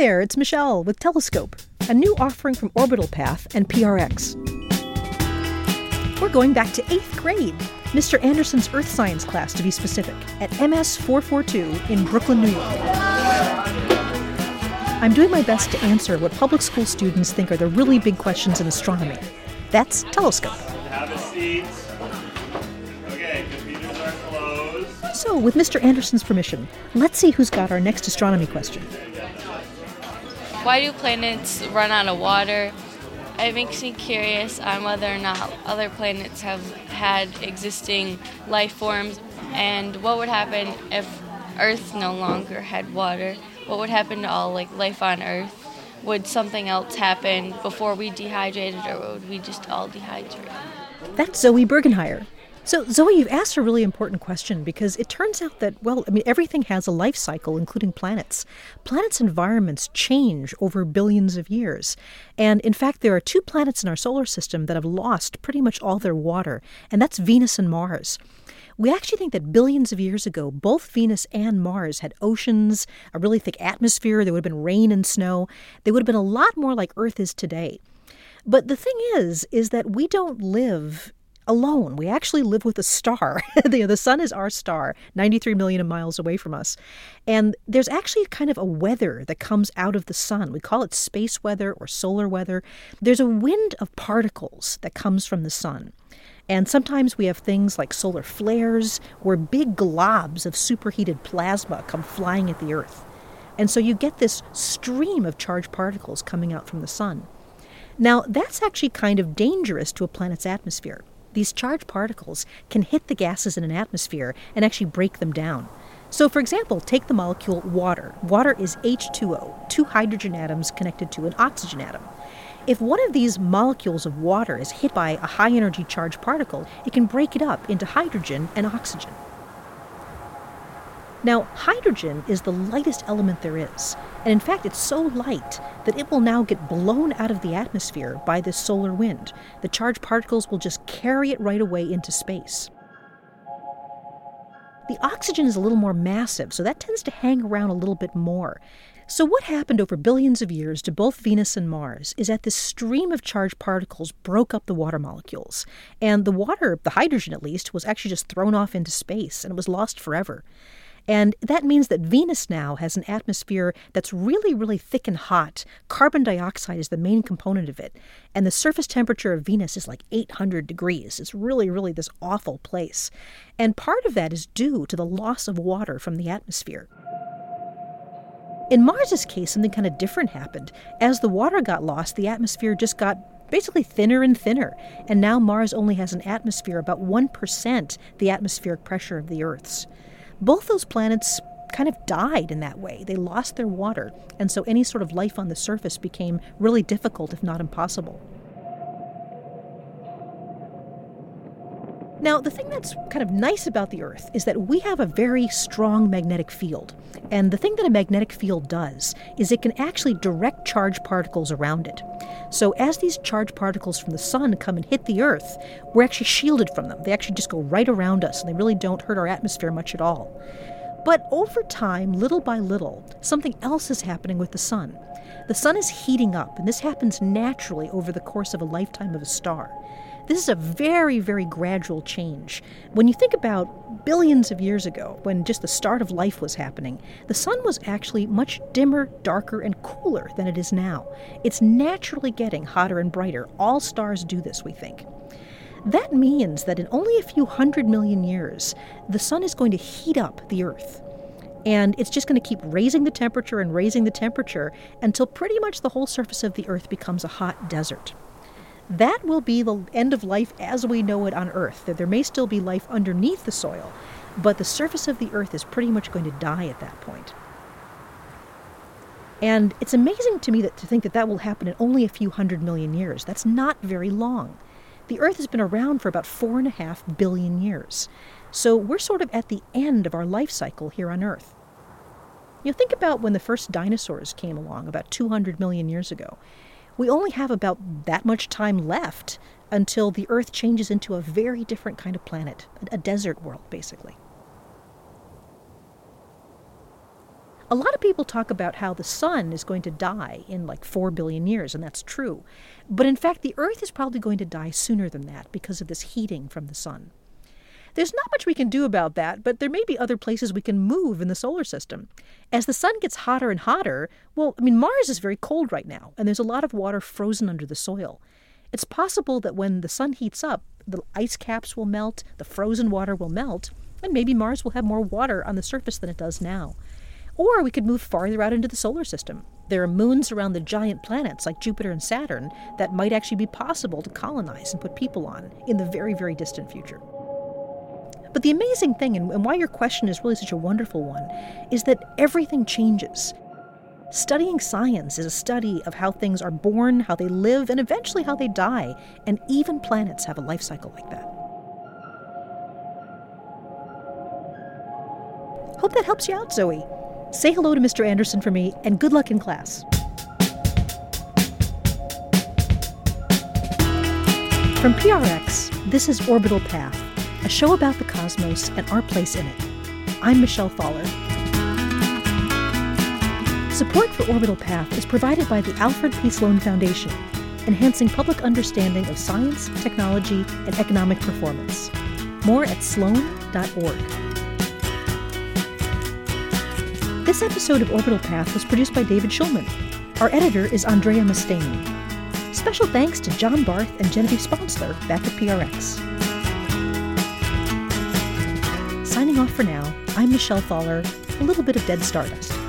there, it's Michelle with Telescope, a new offering from Orbital Path and PRX. We're going back to eighth grade, Mr. Andersen's Earth Science class to be specific, at MS 442 in Brooklyn, New York. I'm doing my best to answer what public school students think are the really big questions in astronomy. That's Telescope. Have a seat. Okay, computers are closed. So, with Mr. Andersen's permission, let's see who's got our next astronomy question. Why do planets run out of water? It makes me curious on whether or not other planets have had existing life forms and what would happen if Earth no longer had water. What would happen to all like life on Earth? Would something else happen before we dehydrated or would we just all dehydrate? That's Zoe Bergenheyer. So, Zoe, you've asked a really important question because it turns out that, well, I mean, everything has a life cycle, including planets. Planets' environments change over billions of years. And in fact, there are two planets in our solar system that have lost pretty much all their water, and that's Venus and Mars. We actually think that billions of years ago, both Venus and Mars had oceans, a really thick atmosphere, there would have been rain and snow. They would have been a lot more like Earth is today. But the thing is, is that we don't live alone. We actually live with a star. the, the sun is our star, 93 million miles away from us. And there's actually kind of a weather that comes out of the sun. We call it space weather or solar weather. There's a wind of particles that comes from the sun. And sometimes we have things like solar flares where big globs of superheated plasma come flying at the Earth. And so you get this stream of charged particles coming out from the sun. Now, that's actually kind of dangerous to a planet's atmosphere these charged particles can hit the gases in an atmosphere and actually break them down. So, for example, take the molecule water. Water is H2O, two hydrogen atoms connected to an oxygen atom. If one of these molecules of water is hit by a high energy charged particle, it can break it up into hydrogen and oxygen. Now, hydrogen is the lightest element there is, and in fact, it's so light that it will now get blown out of the atmosphere by this solar wind. The charged particles will just carry it right away into space. The oxygen is a little more massive, so that tends to hang around a little bit more. So, what happened over billions of years to both Venus and Mars is that this stream of charged particles broke up the water molecules. And the water, the hydrogen at least, was actually just thrown off into space and it was lost forever. And that means that Venus now has an atmosphere that's really, really thick and hot. Carbon dioxide is the main component of it. And the surface temperature of Venus is like 800 degrees. It's really, really this awful place. And part of that is due to the loss of water from the atmosphere. In Mars's case, something kind of different happened. As the water got lost, the atmosphere just got basically thinner and thinner. And now Mars only has an atmosphere about 1% the atmospheric pressure of the Earth's both those planets kind of died in that way. They lost their water, and so any sort of life on the surface became really difficult, if not impossible. Now, the thing that's kind of nice about the Earth is that we have a very strong magnetic field. And the thing that a magnetic field does is it can actually direct charged particles around it. So, as these charged particles from the sun come and hit the Earth, we're actually shielded from them. They actually just go right around us, and they really don't hurt our atmosphere much at all. But over time, little by little, something else is happening with the sun. The sun is heating up, and this happens naturally over the course of a lifetime of a star. This is a very, very gradual change. When you think about billions of years ago, when just the start of life was happening, the sun was actually much dimmer, darker, and cooler than it is now. It's naturally getting hotter and brighter. All stars do this, we think. That means that in only a few hundred million years, the sun is going to heat up the Earth. And it's just going to keep raising the temperature and raising the temperature until pretty much the whole surface of the Earth becomes a hot desert. That will be the end of life as we know it on Earth. That there may still be life underneath the soil, but the surface of the Earth is pretty much going to die at that point. And it's amazing to me that to think that that will happen in only a few hundred million years. That's not very long. The Earth has been around for about four and a half billion years. So we're sort of at the end of our life cycle here on Earth. You know, think about when the first dinosaurs came along about 200 million years ago we only have about that much time left until the Earth changes into a very different kind of planet, a desert world, basically. A lot of people talk about how the sun is going to die in like 4 billion years, and that's true. But in fact, the Earth is probably going to die sooner than that because of this heating from the sun. There's not much we can do about that, but there may be other places we can move in the solar system. As the sun gets hotter and hotter, well, I mean, Mars is very cold right now, and there's a lot of water frozen under the soil. It's possible that when the sun heats up, the ice caps will melt, the frozen water will melt, and maybe Mars will have more water on the surface than it does now. Or we could move farther out into the solar system. There are moons around the giant planets like Jupiter and Saturn that might actually be possible to colonize and put people on in the very, very distant future. But the amazing thing, and why your question is really such a wonderful one, is that everything changes. Studying science is a study of how things are born, how they live, and eventually how they die, and even planets have a life cycle like that. Hope that helps you out, Zoe. Say hello to Mr. Andersen for me, and good luck in class. From PRX, this is Orbital Path a show about the cosmos and our place in it. I'm Michelle Thaller. Support for Orbital Path is provided by the Alfred P. Sloan Foundation, enhancing public understanding of science, technology, and economic performance. More at sloan.org. This episode of Orbital Path was produced by David Schulman. Our editor is Andrea Mustain. Special thanks to John Barth and Genevieve Sponsler back at PRX. Off for now, I'm Michelle Thaller, a little bit of dead stardust.